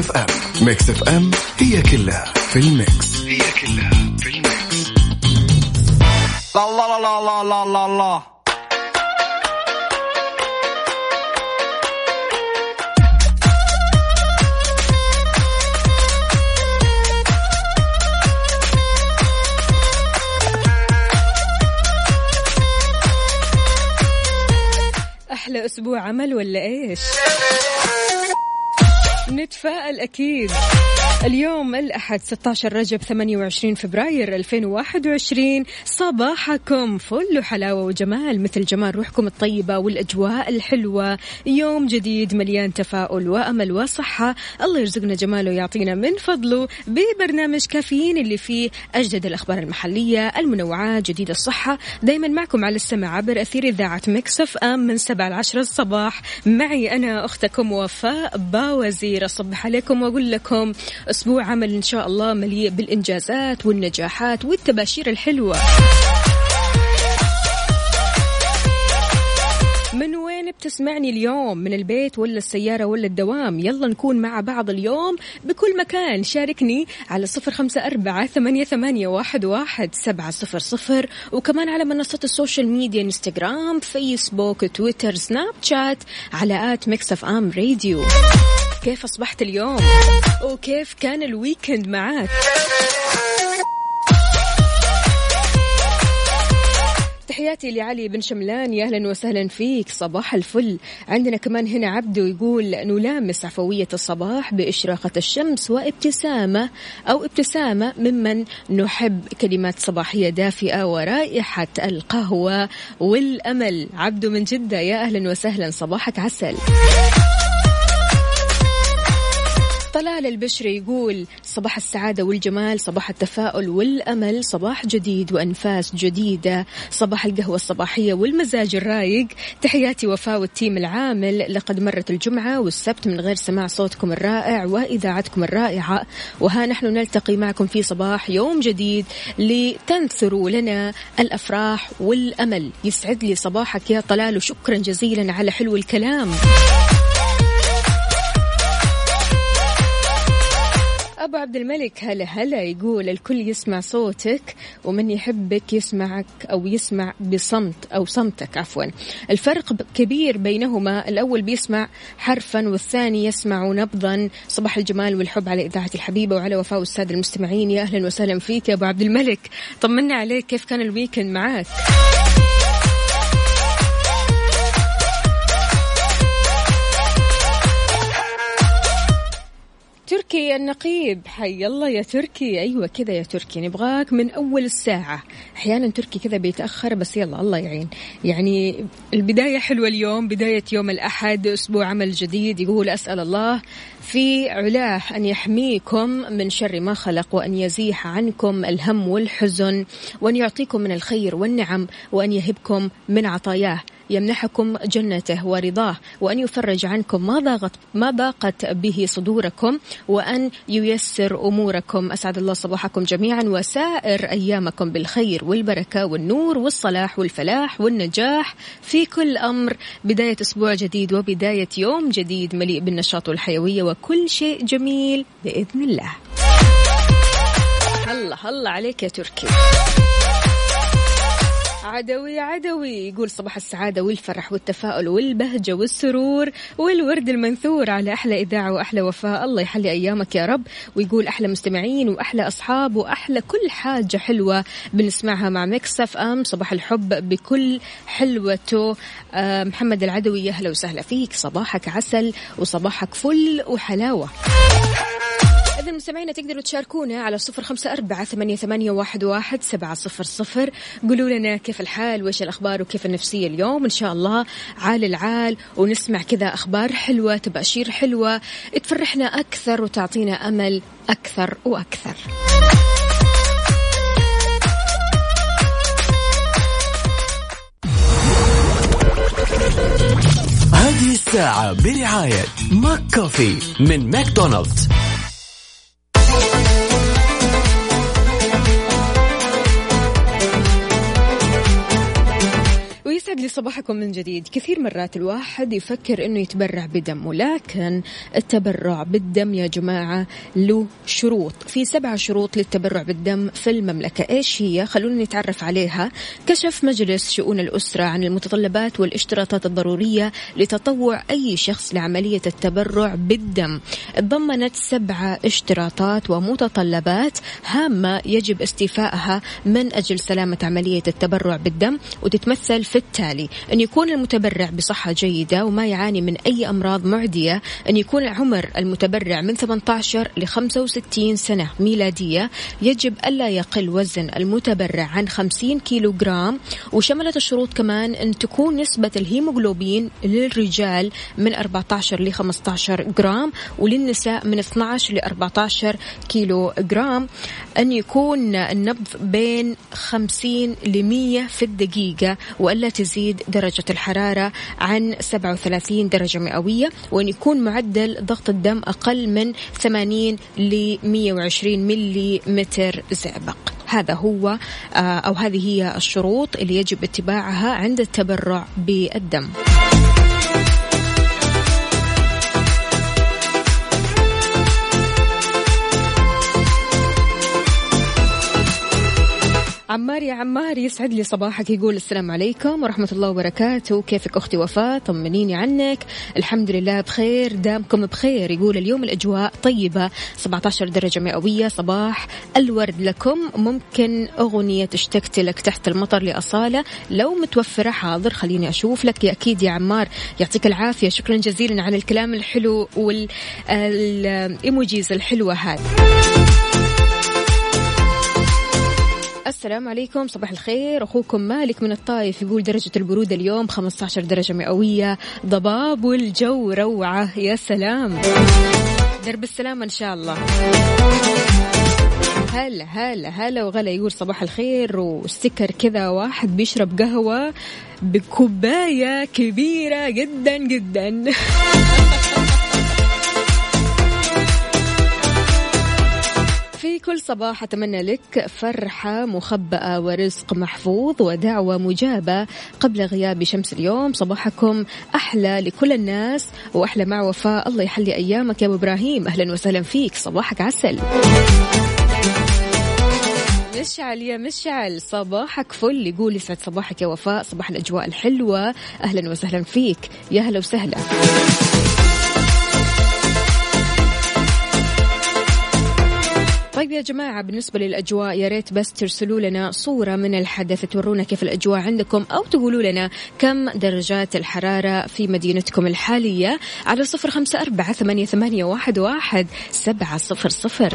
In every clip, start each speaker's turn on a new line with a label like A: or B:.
A: FM Mix FM هي كلها في ال mix. هي كلها في ال mix.
B: لا لا لا لا لا لا لا.
C: أحلى أسبوع عمل ولا إيش؟ نتفائل أكيد. اليوم الأحد 16 رجب 28 فبراير 2021 صباحكم فل وحلاوة وجمال مثل جمال روحكم الطيبة والأجواء الحلوة. يوم جديد مليان تفاؤل وأمل وصحة. الله يرزقنا جماله ويعطينا من فضله ببرنامج كافيين اللي فيه أجدد الأخبار المحلية المنوعات جديد الصحة. دايما معكم على السمع عبر أثير إذاعة مكسف أم من 7 ل 10 الصباح. معي أنا أختكم وفاء باوزير. أصبح عليكم وأقول لكم أسبوع عمل إن شاء الله مليء بالإنجازات والنجاحات والتباشير الحلوة. من وين بتسمعني اليوم؟ من البيت ولا السيارة ولا الدوام؟ يلا نكون مع بعض اليوم بكل مكان. شاركني على صفر خمسة أربعة ثمانية, ثمانية واحد, واحد سبعة صفر صفر. وكمان على منصات ال social media إنستغرام فيسبوك تويتر سناب شات على at Mix FM Radio. كيف أصبحت اليوم؟ وكيف كان ال weekend معاك تحياتي لعلي بن شملان يا أهلا وسهلا فيك صباح الفل. عندنا كمان هنا عبدو يقول نلامس عفوية الصباح بإشراقة الشمس وابتسامة أو ابتسامة ممن نحب كلمات صباحية دافئة ورائحة القهوة والأمل. عبدو من جدة يا أهلا وسهلا صباحك عسل. طلال البشري يقول صباح السعادة والجمال صباح التفاؤل والأمل صباح جديد وأنفاس جديدة صباح القهوة الصباحية والمزاج الرايق. تحياتي وفاء والتيم العامل لقد مرت الجمعة والسبت من غير سماع صوتكم الرائع وإذاعتكم الرائعة. وها نحن نلتقي معكم في صباح يوم جديد لتنثروا لنا الأفراح والأمل. يسعد لي صباحك يا طلال وشكرا جزيلا على حلو الكلام. أبو عبد الملك هلا هلا يقول الكل يسمع صوتك ومن يحبك يسمعك أو يسمع بصمت أو صمتك عفوا. الفرق كبير بينهما الأول بيسمع حرفا والثاني يسمع نبضا. صباح الجمال والحب على إذاعة الحبيبة وعلى وفاء السادة المستمعين. يا أهلا وسهلا فيك يا أبو عبد الملك. طمنا عليك كيف كان الويكند معاك تركي النقيب حي الله يا تركي. أيوه كذا يا تركي. نبغاك من أول الساعة. أحيانا تركي كذا بيتأخر بس يلا الله يعين. يعني البداية حلوة اليوم. بداية يوم الأحد أسبوع عمل جديد. يقول أسأل الله في علاه أن يحميكم من شر ما خلق وأن يزيح عنكم الهم والحزن وأن يعطيكم من الخير والنعم وأن يهبكم من عطاياه. يمنحكم جنته ورضاه وأن يفرج عنكم ما ضاقت ما ضاقت به صدوركم وأن ييسر أموركم. أسعد الله صباحكم جميعا وسائر أيامكم بالخير والبركة والنور والصلاح والفلاح والنجاح. في كل أمر بداية أسبوع جديد وبداية يوم جديد مليء بالنشاط والحيوية وكل شيء جميل بإذن الله. الله الله عليك يا تركي. عدوي عدوي. يقول صباح السعادة والفرح والتفاؤل والبهجة والسرور والورد المنثور على أحلى إذاعة وأحلى وفاء. الله يحلي أيامك يا رب. ويقول أحلى مستمعين وأحلى أصحاب وأحلى كل حاجة حلوة بنسمعها مع مكسف أم. صباح الحب بكل حلوته. آه محمد العدوي أهلا وسهلا فيك. صباحك عسل وصباحك فل وحلاوة. إذا مستمعينا تقدروا تشاركونا على صفر خمسة أربعة ثمانية, ثمانية واحد, واحد سبعة صفر صفر. قولوا لنا كيف الحال وإيش الأخبار وكيف النفسية اليوم؟ إن شاء الله عال العال ونسمع كذا أخبار حلوة تباشير حلوة. تفرحنا أكثر وتعطينا أمل أكثر وأكثر.
A: هذه الساعة برعاية ماك كوفي من ماكدونالدز.
C: يسعد لي صباحكم من جديد. كثير مرات الواحد يفكر إنه يتبرع بدم ولكن التبرع بالدم يا جماعة له شروط. في سبعة شروط للتبرع بالدم في المملكة. إيش هي؟ خلونا نتعرف عليها. كشف مجلس شؤون الأسرة عن المتطلبات والاشتراطات الضرورية لتطوع أي شخص لعملية التبرع بالدم. ضمنت سبعة اشتراطات ومتطلبات هامة يجب استيفائها من أجل سلامة عملية التبرع بالدم وتتمثل في التالي أن يكون المتبرع بصحة جيدة وما يعاني من أي أمراض معدية أن يكون عمر المتبرع من 18 ل 65 سنة ميلادية يجب ألا يقل وزن المتبرع عن 50 كيلو جرام وشملت الشروط كمان أن تكون نسبة الهيموغلوبين للرجال من 14 ل 15 جرام وللنساء من 12 ل 14 كيلو جرام أن يكون النبض بين 50 ل 100 في الدقيقة وألا تزيد درجة الحرارة عن 37 درجة مئوية وأن يكون معدل ضغط الدم أقل من 80 ل 120 ملي متر زئبق هذا هو آه، أو هذه هي الشروط اللي يجب اتباعها عند التبرع بالدم. عمار يا عمار يسعد لي صباحك يقول السلام عليكم ورحمة الله وبركاته. كيفك أختي وفاة طمنيني عنك. الحمد لله بخير دامكم بخير. يقول اليوم الأجواء طيبة 17 درجة مئوية صباح الورد لكم. ممكن أغنية اشتقت لك تحت المطر لأصالة. لو متوفرة حاضر خليني أشوف لك. يا أكيد يا عمار يعطيك العافية. شكرا جزيلا على الكلام الحلو والإيموجيز الحلوة هذه. السلام عليكم صباح الخير. أخوكم مالك من الطايف يقول درجة البرودة اليوم 15 درجة مئوية. ضباب والجو روعة. يا سلام. درب السلامة إن شاء الله. هلا هلا هلا وغلا يقول صباح الخير وستكر كذا واحد بيشرب قهوة بكوباية كبيرة جدا جدا. كل صباح أتمنى لك فرحة مخبأة ورزق محفوظ ودعوة مجابة قبل غياب شمس اليوم. صباحكم أحلى لكل الناس وأحلى مع وفاء. الله يحلي أيامك يا أبو إبراهيم. أهلا وسهلا فيك. صباحك عسل. مشعل يا مشعل. صباحك فل. يقول يسعد صباحك يا وفاء. صباح الأجواء الحلوة. أهلا وسهلا فيك. يا هلا وسهلا. طيب يا جماعة بالنسبة للأجواء يا ريت بس ترسلوا لنا صورة من الحدث تورونا كيف الأجواء عندكم أو تقولوا لنا كم درجات الحرارة في مدينتكم الحالية على صفر خمسة أربعة ثمانية, واحد سبعة صفر صفر.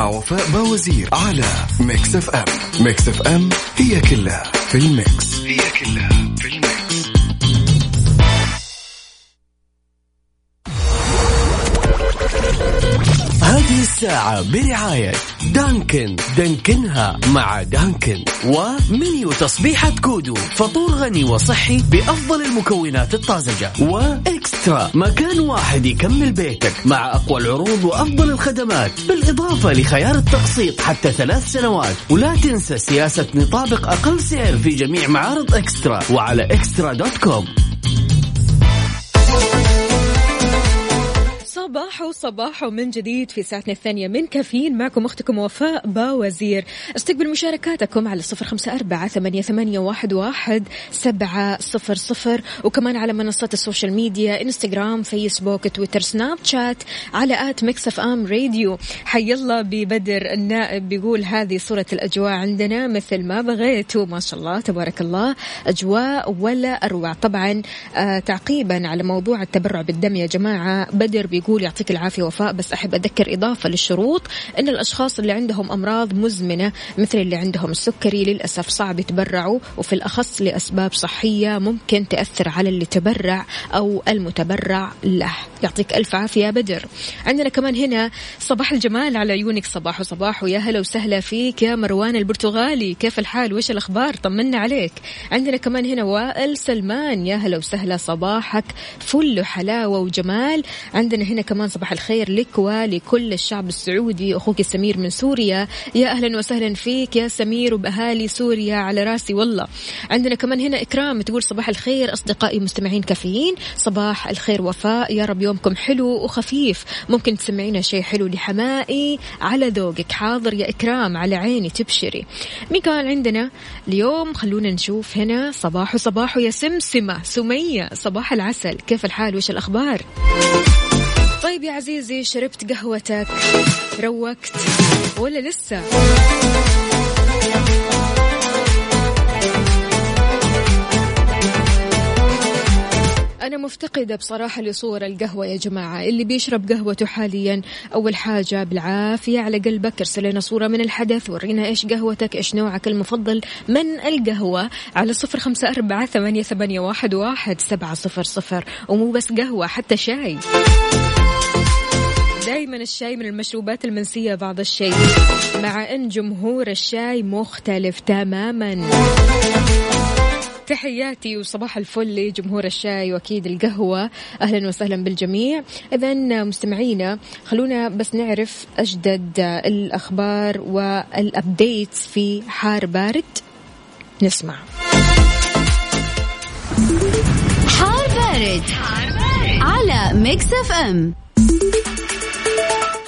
A: مع وفاء بوزير على Mix FM. Mix FM هي كلها في ال mix. هي كلها. الساعة برعاية Dunkin'. دانكنها مع Dunkin'. و menu تصبيحة كودو. فطور غني وصحي بأفضل المكونات الطازجة. و eXtra. مكان واحد يكمل بيتك مع أقوى العروض وأفضل الخدمات. بالإضافة لخيار التقسيط حتى ثلاث سنوات. ولا تنسى سياسة نطابق أقل سعر في جميع معارض eXtra. وعلى eXtra dot com.
C: صباحو صباحو من جديد في ساعتنا الثانية من كافيين. معكم أختكم وفاء باوزير. استقبل مشاركاتكم على صفر خمسة أربعة ثمانية, ثمانية واحد, واحد سبعة صفر صفر. وكمان على منصات ال social media إنستغرام فيسبوك تويتر سناب شات على at Mix FM Radio. حي الله ببدر النائب بيقول هذه صورة الأجواء عندنا مثل ما بغيت ما شاء الله تبارك الله. أجواء ولا أروع. طبعا آه تعقيبا على موضوع التبرع بالدم يا جماعة بدر بيقول يقول يعطيك العافية وفاء بس أحب أذكر إضافة للشروط أن الأشخاص اللي عندهم أمراض مزمنة مثل اللي عندهم السكري للأسف صعب يتبرعوا وفي الأخص لأسباب صحية ممكن تأثر على اللي تبرع أو المتبرع له. يعطيك ألف عافية يا بدر. عندنا كمان هنا صباح الجمال على عيونك. صباح وصباح ويا هلا وسهلا فيك يا مروان البرتغالي. كيف الحال؟ وش الأخبار؟ طمنا عليك. عندنا كمان هنا وائل سلمان. يا هلا وسهلا صباحك فل حلاوة وجمال. عندنا هنا كمان صباح الخير لك ولكل الشعب السعودي. أخوك سمير من سوريا. يا أهلا وسهلا فيك يا سمير وبأهالي سوريا على راسي. والله عندنا كمان هنا إكرام تقول صباح الخير أصدقائي مستمعين كافيين. صباح الخير وفاء. يا رب يومكم حلو وخفيف. ممكن تسمعينا شيء حلو لحمائي على ذوقك. حاضر يا إكرام على عيني تبشري. مين كان عندنا اليوم؟ خلونا نشوف هنا. صباح صباح يا سمسمة. سمية صباح العسل. كيف الحال؟ وش الأخبار؟ طيب يا عزيزي شربت قهوتك روقت ولا لسه؟ أنا مفتقدة بصراحة لصور القهوة يا جماعة. اللي بيشرب قهوته حاليا أول حاجة بالعافية على قلبك ارسل لنا صورة من الحدث ورينا إيش قهوتك إيش نوعك المفضل من القهوة؟ على صفر خمسة أربعة ثمانية, ثمانية واحد, واحد سبعة صفر صفر. ومو بس قهوة حتى شاي. دائما الشاي من المشروبات المنسية بعض الشيء مع أن جمهور الشاي مختلف تماما. تحياتي وصباح الفل لجمهور الشاي وأكيد القهوة. أهلا وسهلا بالجميع. اذا مستمعينا خلونا بس نعرف أجدد الأخبار وال updates في حار بارد. نسمع.
D: حار بارد, حار بارد. على Mix FM.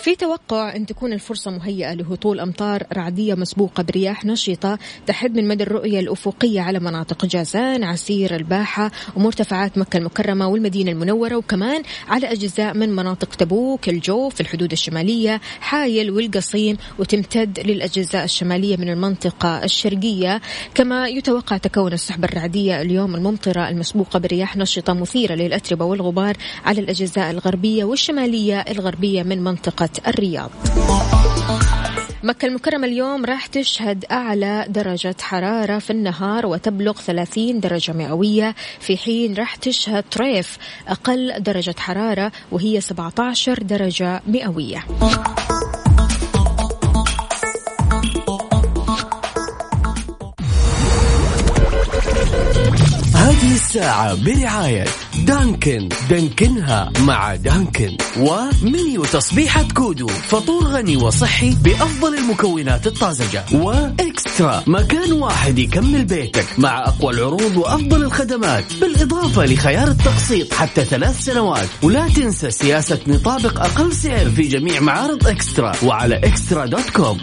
C: في توقع أن تكون الفرصة مهيئة لهطول أمطار رعدية مسبوقة برياح نشطة تحد من مدى الرؤية الأفقية على مناطق جازان عسير الباحة ومرتفعات مكة المكرمة والمدينة المنورة وكمان على أجزاء من مناطق تبوك الجوف الحدود الشمالية حايل والقصيم وتمتد للأجزاء الشمالية من المنطقة الشرقية. كما يتوقع تكون السحب الرعدية اليوم الممطرة المسبوقة برياح نشطة مثيرة للأتربة والغبار على الأجزاء الغربية والشمالية الغربية من منطقة الرياض. مكة المكرمة اليوم راح تشهد أعلى درجة حرارة في النهار وتبلغ 30 درجة مئوية. في حين راح تشهد طريف أقل درجة حرارة وهي 17 درجة مئوية.
A: هذه الساعة برعاية Dunkin. دانكنها مع Dunkin. ومنيو تصبيحة كودو. فطور غني وصحي بأفضل المكونات الطازجة. و eXtra. مكان واحد يكمل بيتك مع أقوى العروض وأفضل الخدمات. بالإضافة لخيار التقسيط حتى ثلاث سنوات. ولا تنسى سياسة نطابق أقل سعر في جميع معارض eXtra. وعلى eXtra dot com.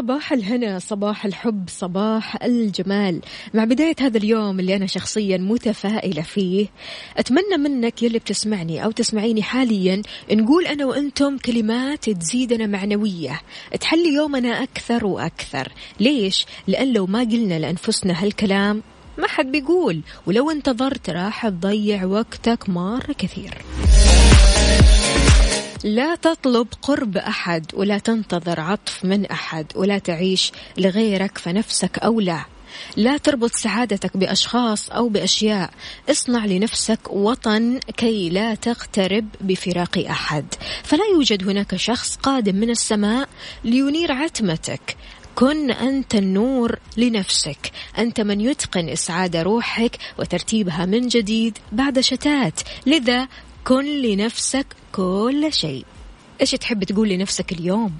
C: صباح الهنا صباح الحب صباح الجمال. مع بداية هذا اليوم اللي أنا شخصيا متفائلة فيه أتمنى منك يلي بتسمعني أو تسمعيني حاليا نقول أنا وأنتم كلمات تزيدنا معنوية تحلي يومنا أكثر وأكثر. ليش؟ لأن لو ما قلنا لأنفسنا هالكلام ما حد بيقول. ولو انتظرت راح تضيع وقتك مرة كثير. لا تطلب قرب أحد ولا تنتظر عطف من أحد ولا تعيش لغيرك فنفسك أولى. لا تربط سعادتك بأشخاص أو بأشياء. اصنع لنفسك وطن كي لا تغترب بفراق أحد. فلا يوجد هناك شخص قادم من السماء لينير عتمتك. كن أنت النور لنفسك. أنت من يتقن إسعاد روحك وترتيبها من جديد بعد شتات. لذا كن لنفسك كل شيء. إيش تحب تقول لنفسك اليوم؟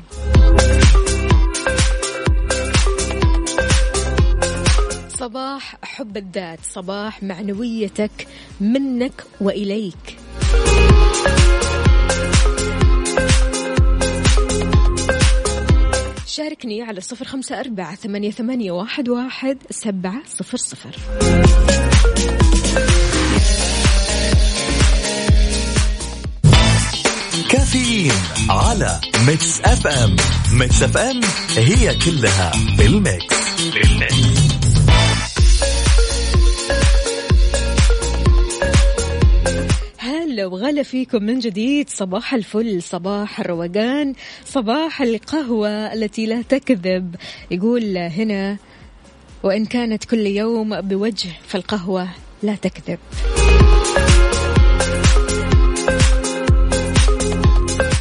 C: صباح حب الذات صباح معنويتك منك وإليك. شاركني على صفر خمسة أربعة ثمانية واحد, واحد سبعة صفر صفر.
A: كافيين على Mix FM Mix FM هي كلها بال mix.
C: هلا وغلا فيكم من جديد. صباح الفل صباح الروقان صباح القهوة التي لا تكذب. يقول هنا وإن كانت كل يوم بوجه فالقهوة لا تكذب.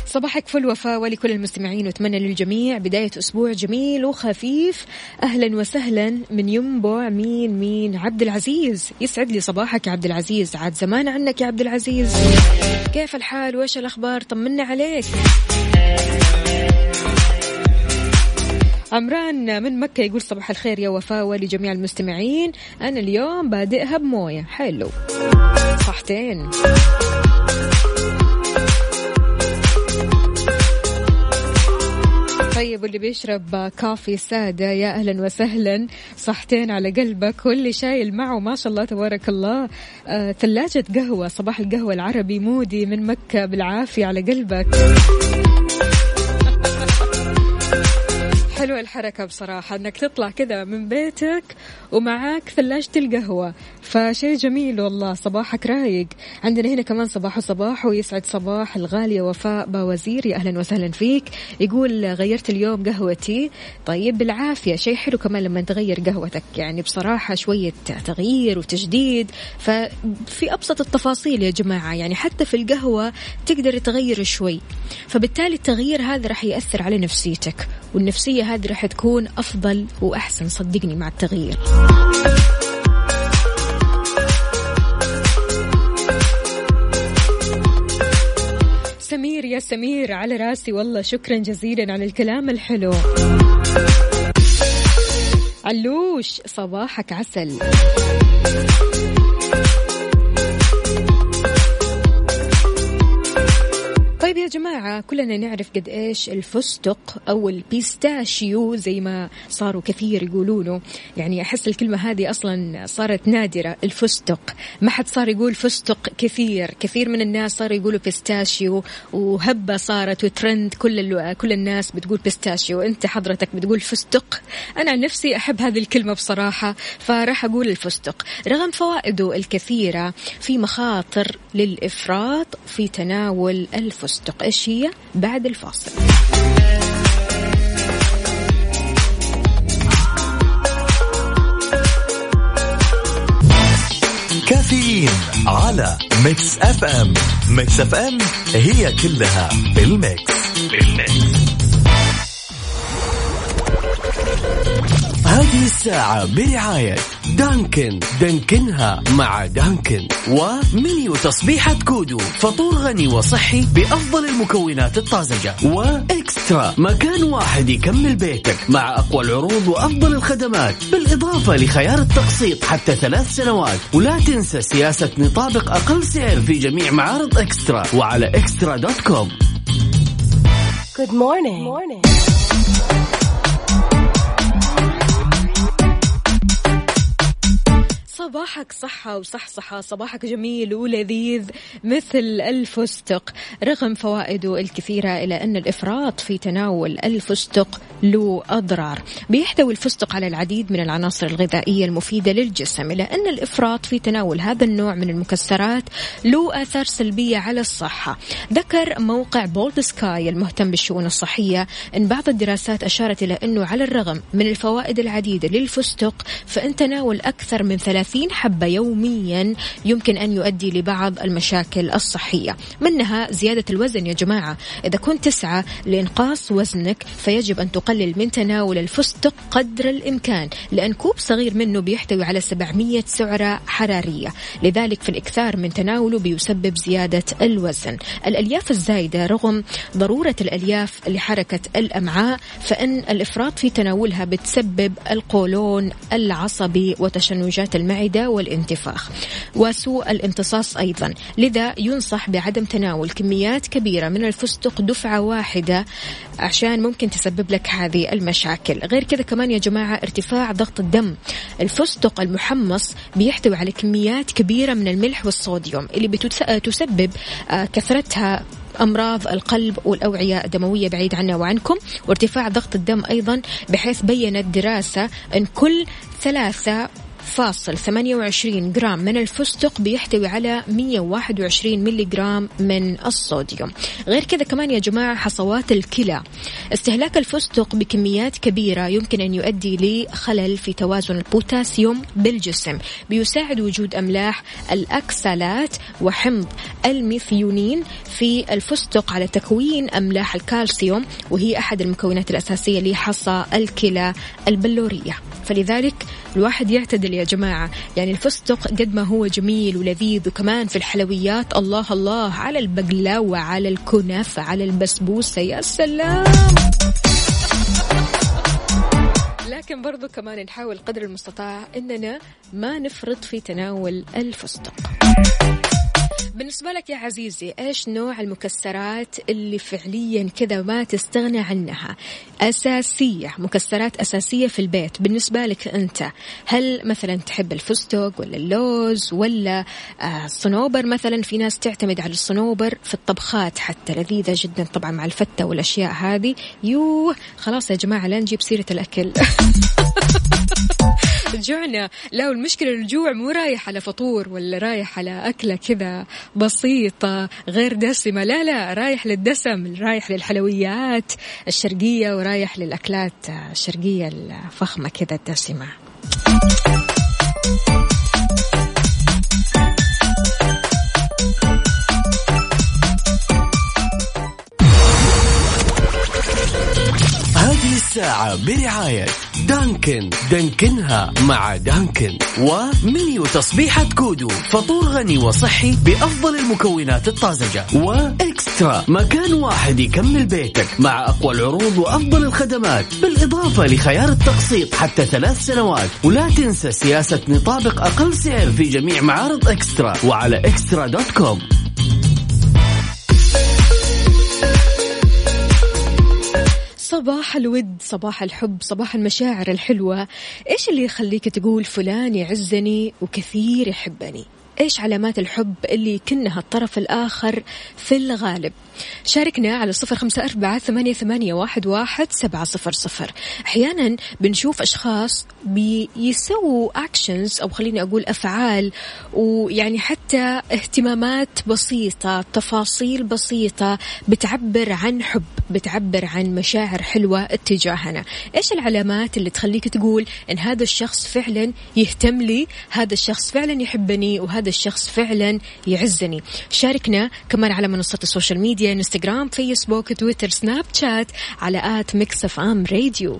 C: صباحك فل وفاء ولكل المستمعين واتمنى للجميع بداية أسبوع جميل وخفيف. أهلا وسهلا من ينبع مين مين. عبد العزيز يسعد لي صباحك يا عبد العزيز. عاد زمان عنك يا عبد العزيز. كيف الحال؟ وإيش الأخبار؟ طمنا عليك. عمران من مكة يقول صباح الخير يا وفاء ولجميع المستمعين. أنا اليوم بادئها بموية. حلو. صحتين. طيب واللي بيشرب كافي سادة يا أهلا وسهلا صحتين على قلبك واللي شايل معه ما شاء الله تبارك الله. آه ثلاجة قهوة صباح القهوة العربي مودي من مكة بالعافية على قلبك. حلوة الحركة بصراحة إنك تطلع كذا من بيتك ومعاك ثلاجة القهوة. فشيء جميل والله صباحك رايق. عندنا هنا كمان صباح صباح ويسعد صباح الغالية وفاء باوزير يا أهلا وسهلا فيك. يقول غيرت اليوم قهوتي. طيب بالعافية شيء حلو كمان لما تغير قهوتك. يعني بصراحة شوية تغيير وتجديد. ففي أبسط التفاصيل يا جماعة يعني حتى في القهوة تقدر تغير شوي. فبالتالي التغيير هذا راح يأثر على نفسيتك والنفسية هذه راح تكون أفضل وأحسن. صدقني مع التغيير. سمير يا سمير على راسي. والله شكرا جزيلا على الكلام الحلو. علوش صباحك عسل. طيب يا جماعة كلنا نعرف قد إيش الفستق أو ال pistachio زي ما صاروا كثير يقولونه. يعني أحس الكلمة هذه أصلا صارت نادرة الفستق. ما حد صار يقول فستق كثير. كثير من الناس صاروا يقولوا pistachio وهبة صارت وترند كل كل الناس بتقول pistachio. أنت حضرتك بتقول فستق؟ أنا عن نفسي أحب هذه الكلمة بصراحة فراح أقول الفستق. رغم فوائده الكثيرة في مخاطر للإفراط في تناول الفستق. تصدق إيش هي بعد الفاصل.
A: كافيين على Mix FM. Mix FM هي كلها بال mix. بال mix. هذه الساعة برعاية Dunkin. دانكنها مع Dunkin. ومنيو تصبيحة كودو. فطور غني وصحي بأفضل المكونات الطازجة. و eXtra. مكان واحد يكمل بيتك مع أقوى العروض وأفضل الخدمات. بالإضافة لخيار التقسيط حتى ثلاث سنوات. ولا تنسى سياسة نطابق أقل سعر في جميع معارض eXtra. وعلى eXtra dot com.
E: Good morning. Good morning.
C: صباحك صحة وصحصحة صباحك جميل ولذيذ مثل الفستق. رغم فوائده الكثيرة إلى أن الإفراط في تناول الفستق له أضرار. بيحتوي الفستق على العديد من العناصر الغذائية المفيدة للجسم إلا أن الإفراط في تناول هذا النوع من المكسرات له آثار سلبية على الصحة. ذكر موقع بولد سكاي المهتم بالشؤون الصحية أن بعض الدراسات أشارت إلى أنه على الرغم من الفوائد العديدة للفستق فإن تناول أكثر من 30 حبة يوميا يمكن أن يؤدي لبعض المشاكل الصحية. منها زيادة الوزن يا جماعة. إذا كنت تسعى لإنقاص وزنك فيجب أن تقلل من تناول الفستق قدر الإمكان لأن كوب صغير منه بيحتوي على 700 سعرة حرارية. لذلك في الإكثار من تناوله بيسبب زيادة الوزن. الألياف الزايدة رغم ضرورة الألياف لحركة الأمعاء فإن الإفراط في تناولها بتسبب القولون العصبي وتشنجات المعدة والانتفاخ. وسوء الامتصاص أيضا. لذا ينصح بعدم تناول كميات كبيرة من الفستق دفعة واحدة عشان ممكن تسبب لك هذه المشاكل. غير كذا كمان يا جماعة ارتفاع ضغط الدم. الفستق المحمص بيحتوي على كميات كبيرة من الملح والصوديوم اللي بتسبب آه، كثرتها أمراض القلب والأوعية الدموية بعيد عنا وعنكم. وارتفاع ضغط الدم أيضا بحيث بينت دراسة إن كل ثلاثة 1.28 جرام من الفستق بيحتوي على 121 ملي جرام من الصوديوم. غير كذا كمان يا جماعة حصوات الكلى. استهلاك الفستق بكميات كبيرة يمكن أن يؤدي لخلل في توازن البوتاسيوم بالجسم بيساعد وجود أملاح الأكسالات وحمض الميثيونين في الفستق على تكوين أملاح الكالسيوم وهي أحد المكونات الأساسية لحصى الكلى البلورية. فلذلك الواحد يعتدل يا جماعة. يعني الفستق قد ما هو جميل ولذيذ وكمان في الحلويات. الله الله على البقلاوة على الكنافة على البسبوسة. يا سلام. لكن برضو كمان نحاول قدر المستطاع إننا ما نفرط في تناول الفستق. بالنسبة لك يا عزيزي إيش نوع المكسرات اللي فعليا كذا ما تستغنى عنها؟ أساسية مكسرات أساسية في البيت بالنسبة لك أنت. هل مثلا تحب الفستق ولا اللوز ولا آه الصنوبر مثلا في ناس تعتمد على الصنوبر في الطبخات حتى لذيذة جدا طبعا مع الفتة والأشياء هذه. يوه خلاص يا جماعة لا نجيب سيرة الأكل. جوعنا لا والمشكلة الجوع مو رايح على فطور ولا رايح على أكلة كذا. بسيطة غير دسمة. لا لا رايح للدسم رايح للحلويات الشرقية ورايح للأكلات الشرقية الفخمة كذا الدسمة.
A: هذه الساعة برعاية دانكن. دانكنها مع دانكن. ومنيو تصبيحة كودو. فطور غني وصحي بأفضل المكونات الطازجة. وإكسترا. مكان واحد يكمل بيتك مع أقوى العروض وأفضل الخدمات. بالإضافة لخيار التقسيط حتى ثلاث سنوات. ولا تنسى سياسة نطابق أقل سعر في جميع معارض إكسترا. وعلى إكسترا دوت كوم.
C: صباح الود صباح الحب صباح المشاعر الحلوة. إيش اللي يخليك تقول فلان يعزني وكثير يحبني؟ إيش علامات الحب اللي كنها الطرف الآخر في الغالب؟ شاركنا على صفر خمسة أربعة ثمانية, ثمانية واحد, واحد سبعة صفر صفر. أحيانا بنشوف أشخاص بيسووا actions أو خليني أقول أفعال ويعني حتى اهتمامات بسيطة تفاصيل بسيطة بتعبر عن حب بتعبر عن مشاعر حلوة اتجاهنا. إيش العلامات اللي تخليك تقول إن هذا الشخص فعلا يهتم لي هذا الشخص فعلا يحبني وهذا الشخص فعلا يعزني؟ شاركنا كمان على منصات ال social media انستغرام فيسبوك تويتر سناب شات على آت ميكس اف ام راديو.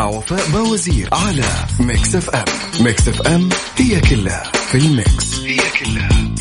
A: وفاء باوزير على Mix FM. Mix FM هي كلها في ال mix. هي كلها.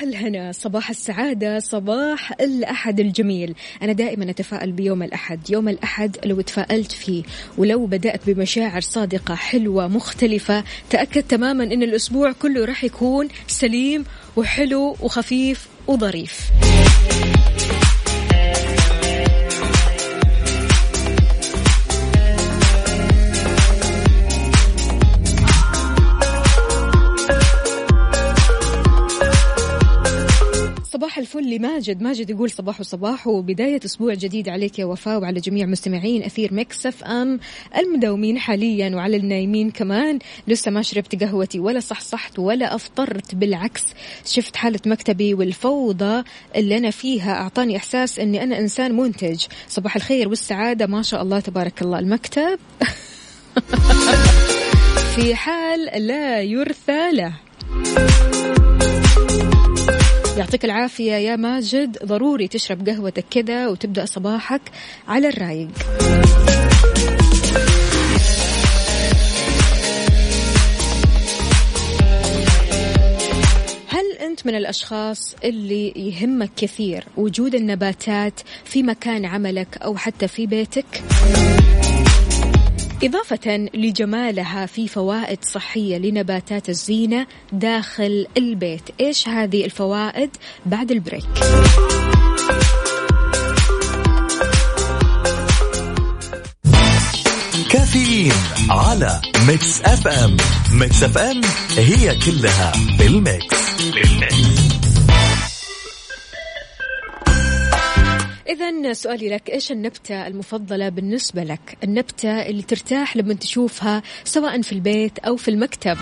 C: صباح الهنا صباح السعادة صباح الأحد الجميل. أنا دائما أتفائل بيوم الأحد يوم الأحد لو تفائلت فيه ولو بدأت بمشاعر صادقة حلوة مختلفة تأكد تماما أن الأسبوع كله راح يكون سليم وحلو وخفيف وظريف. صباح الفل لماجد. ماجد يقول صباح وصباح وبداية أسبوع جديد عليك يا وفاء وعلى جميع مستمعين أثير مكسف أم المداومين حاليا وعلى النايمين كمان. لسه ما شربت قهوتي ولا صحصحت ولا أفطرت بالعكس شفت حالة مكتبي والفوضى اللي أنا فيها. أعطاني إحساس أني أنا إنسان منتج. صباح الخير والسعادة. ما شاء الله تبارك الله. المكتب في حال لا يرثى له. يعطيك العافية يا ماجد ضروري تشرب قهوتك كذا وتبدأ صباحك على الرايق أنت من الأشخاص اللي يهمك كثير وجود النباتات في مكان عملك أو حتى في بيتك؟ إضافة لجمالها في فوائد صحية لنباتات الزينة داخل البيت. إيش هذه الفوائد؟ بعد ال break.
A: كافيين على Mix FM. Mix FM هي كلها بال mix. بال mix.
C: إذا سؤالي لك إيش النبتة المفضلة بالنسبة لك؟ النبتة اللي ترتاح لما تشوفها سواء في البيت أو في المكتب.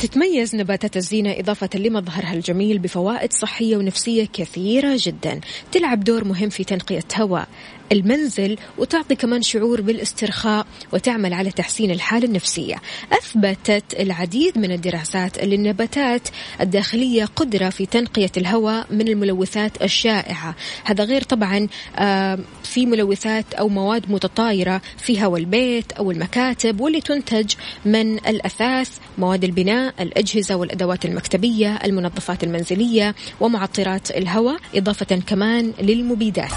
C: تتميز نباتات الزينة إضافة لمظهرها الجميل بفوائد صحية ونفسية كثيرة جدا تلعب دور مهم في تنقية هواء المنزل وتعطي كمان شعور بالاسترخاء وتعمل على تحسين الحالة النفسية. أثبتت العديد من الدراسات أن النباتات الداخلية قدرة في تنقية الهواء من الملوثات الشائعة. هذا غير طبعا في ملوثات أو مواد متطايرة في هواء البيت أو المكاتب واللي تنتج من الأثاث مواد البناء الأجهزة والأدوات المكتبية المنظفات المنزلية ومعطرات الهواء إضافة كمان للمبيدات.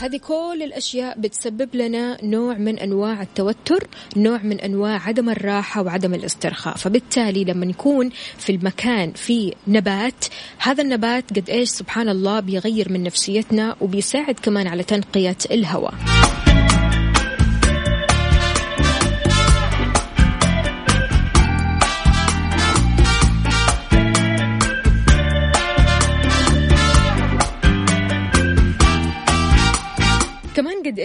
C: هذه كل الأشياء بتسبب لنا نوع من أنواع التوتر نوع من أنواع عدم الراحة وعدم الاسترخاء. فبالتالي لما يكون في المكان في نبات هذا النبات قد إيش؟ سبحان الله بيغير من نفسيتنا وبيساعد كمان على تنقية الهواء.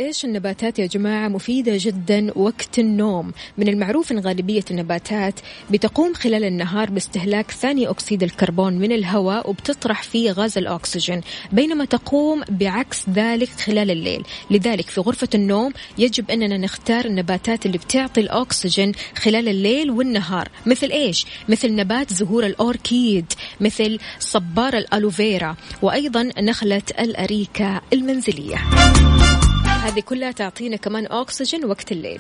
C: كمان قد إيش النباتات يا جماعة مفيدة جدا وقت النوم؟ من المعروف إن غالبية النباتات بتقوم خلال النهار باستهلاك ثاني أكسيد الكربون من الهواء وبتطرح فيه غاز الأكسجين بينما تقوم بعكس ذلك خلال الليل. لذلك في غرفة النوم يجب أننا نختار النباتات اللي بتعطي الأكسجين خلال الليل والنهار. مثل إيش؟ مثل نبات زهور الأوركيد مثل صبار الألوفيرا وأيضا نخلة الأريكا المنزلية. هذه كلها تعطينا كمان أكسجين وقت الليل.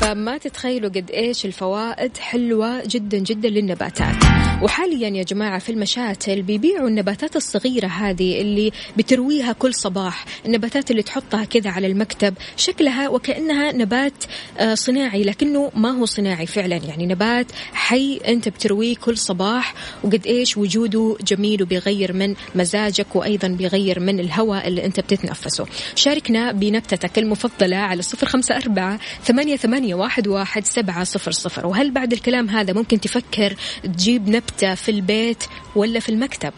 C: فما تتخيلوا قد إيش الفوائد حلوة جدا جدا للنباتات. وحاليا يا جماعة في المشاتل بيبيعوا النباتات الصغيرة هذه اللي بترويها كل صباح النباتات اللي تحطها كذا على المكتب شكلها وكأنها نبات آه، صناعي لكنه ما هو صناعي فعلا يعني نبات حي أنت بترويه كل صباح وقد إيش وجوده جميل وبيغير من مزاجك وأيضا بيغير من الهواء اللي أنت بتتنفسه. شاركنا بنبتتك المفضلة على صفر خمسة أربعة ثمانية ثمانية ثمانية واحد, واحد سبعة صفر صفر. وهل بعد الكلام هذا ممكن تفكر تجيب نبتة في البيت ولا في المكتب.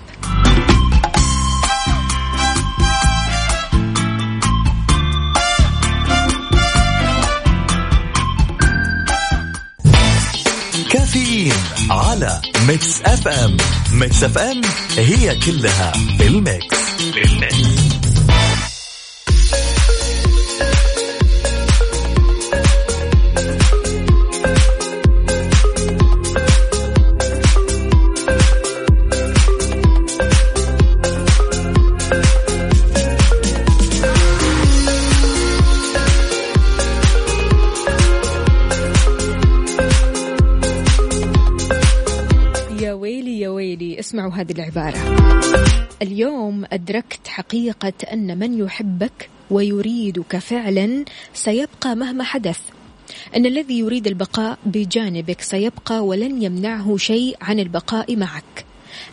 A: كافيين على Mix FM Mix FM هي كلها في ال mix, في ال
C: mix. هذه العبارة. اليوم أدركت حقيقة أن من يحبك ويريدك فعلا سيبقى مهما حدث. أن الذي يريد البقاء بجانبك سيبقى ولن يمنعه شيء عن البقاء معك.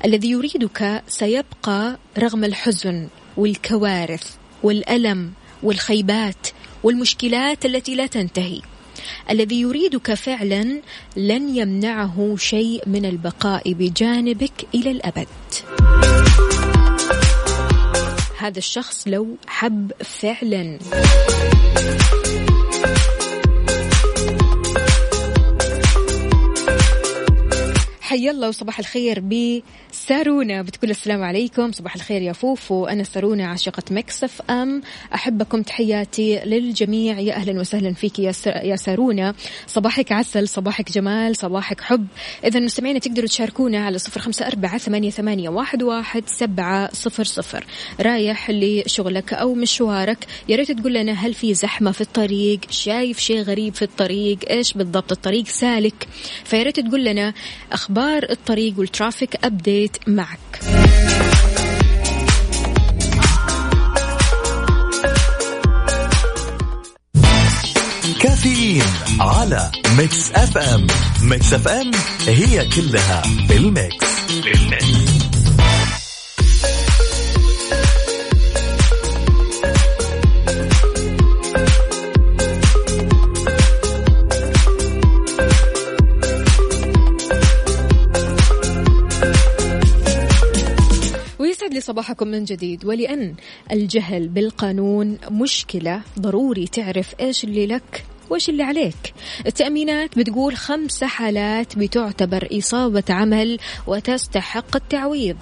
C: الذي يريدك سيبقى رغم الحزن والكوارث والألم والخيبات والمشكلات التي لا تنتهي. الذي يريدك فعلا لن يمنعه شيء من البقاء بجانبك إلى الأبد. هذا الشخص لو حب فعلا. حي الله وصباح الخير بسارونا. بتقول السلام عليكم. صباح الخير يا فوفو. أنا سارونا عاشقة مكسف أم. أحبكم تحياتي للجميع. يا أهلا وسهلا فيك يا, يا سارونا. صباحك عسل صباحك جمال صباحك حب. إذا مستمعينا تقدروا تشاركونا على صفر خمسة أربعة ثمانية, ثمانية واحد, واحد سبعة صفر صفر. رايح لشغلك أو مشوارك. يا ريت تقول لنا هل في زحمة في الطريق؟ شايف شيء غريب في الطريق؟ إيش بالضبط الطريق؟ سالك. فيا ريت تقول لنا أخبار أخبار الطريق وال traffic update معك.
A: كافيين على Mix FM Mix FM هي كلها بال mix.
C: بال mix. صباحكم من جديد. ولأن الجهل بالقانون مشكلة ضروري تعرف إيش اللي لك وإيش اللي عليك. التأمينات بتقول خمسة حالات بتعتبر إصابة عمل وتستحق التعويض.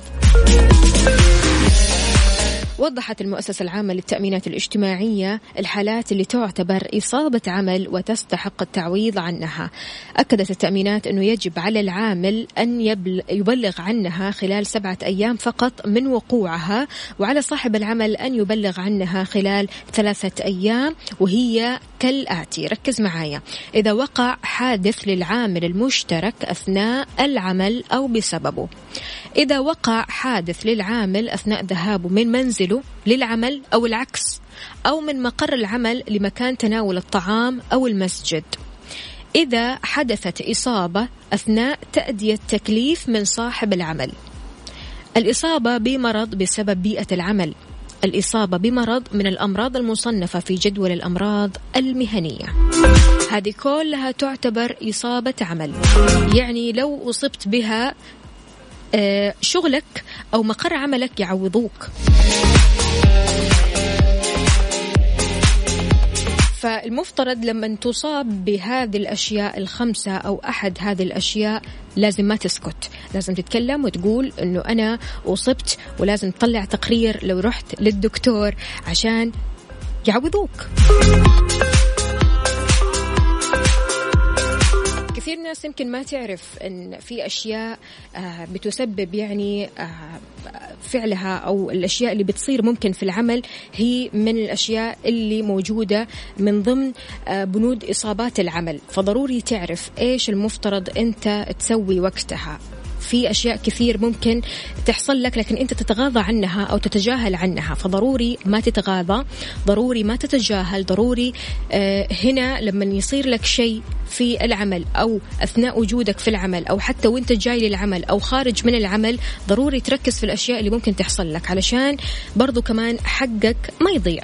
C: وضحت المؤسسة العامة للتأمينات الاجتماعية الحالات اللي تعتبر إصابة عمل وتستحق التعويض عنها. أكدت التأمينات أنه يجب على العامل أن يبلغ عنها خلال سبعة أيام فقط من وقوعها وعلى صاحب العمل أن يبلغ عنها خلال ثلاثة أيام وهي كالآتي. ركز معايا. إذا وقع حادث للعامل المشترك أثناء العمل أو بسببه. إذا وقع حادث للعامل أثناء ذهابه من منزله للعمل أو العكس أو من مقر العمل لمكان تناول الطعام أو المسجد. إذا حدثت إصابة أثناء تأدية تكليف من صاحب العمل. الإصابة بمرض بسبب بيئة العمل. الإصابة بمرض من الأمراض المصنفة في جدول الأمراض المهنية. هذه كلها تعتبر إصابة عمل. يعني لو أصبت بها شغلك أو مقر عملك يعوضوك. فالمفترض لما تصاب بهذه الأشياء الخمسة أو أحد هذه الأشياء لازم ما تسكت. لازم تتكلم وتقول أنه أنا أصبت ولازم تطلع تقرير لو رحت للدكتور عشان يعوضوك. كثير ناس يمكن ما تعرف إن في أشياء آه، بتسبب يعني آه، فعلها أو الأشياء اللي بتصير ممكن في العمل هي من الأشياء اللي موجودة من ضمن آه، بنود إصابات العمل. فضروري تعرف إيش المفترض أنت تسوي وقتها. في أشياء كثير ممكن تحصل لك لكن أنت تتغاضى عنها أو تتجاهل عنها. فضروري ما تتغاضى ضروري ما تتجاهل ضروري آه هنا لما يصير لك شيء في العمل أو أثناء وجودك في العمل أو حتى وأنت جاي للعمل أو خارج من العمل ضروري تركز في الأشياء اللي ممكن تحصل لك علشان برضو كمان حقك ما يضيع.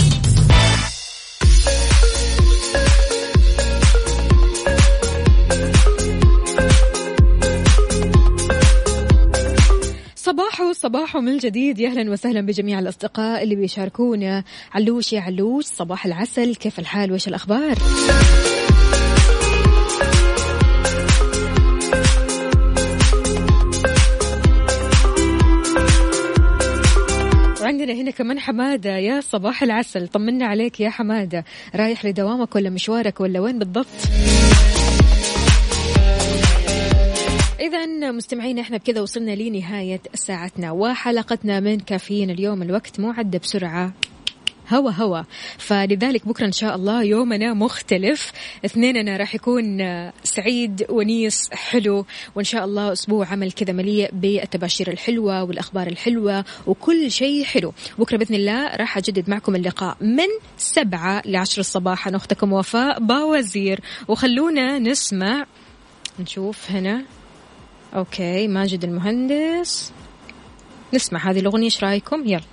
C: صباحو من جديد. يا أهلا وسهلا بجميع الأصدقاء اللي بيشاركونا. علوش يا علوش صباح العسل. كيف الحال؟ وإيش الأخبار؟ وعندنا هنا كمان حمادة. يا صباح العسل. طمنا عليك يا حمادة. رايح لدوامك ولا مشوارك ولا وين بالضبط؟ إذا مستمعينا إحنا بكذا وصلنا لنهاية ساعتنا. وحلقتنا من كافيين اليوم الوقت مو عدى بسرعة. هوا هوا. فلذلك بكرة إن شاء الله يومنا مختلف. اثنيننا راح يكون سعيد ونيس حلو. وإن شاء الله أسبوع عمل كذا مليء بالتباشير الحلوة والأخبار الحلوة وكل شيء حلو. بكرة بإذن الله راح أجدد معكم اللقاء من سبعة لعشر الصباح. أنا أختكم وفاء باوزير. وخلونا نسمع نشوف هنا. أوكي ماجد المهندس. نسمع هذه الأغنية إيش رأيكم؟ يلا.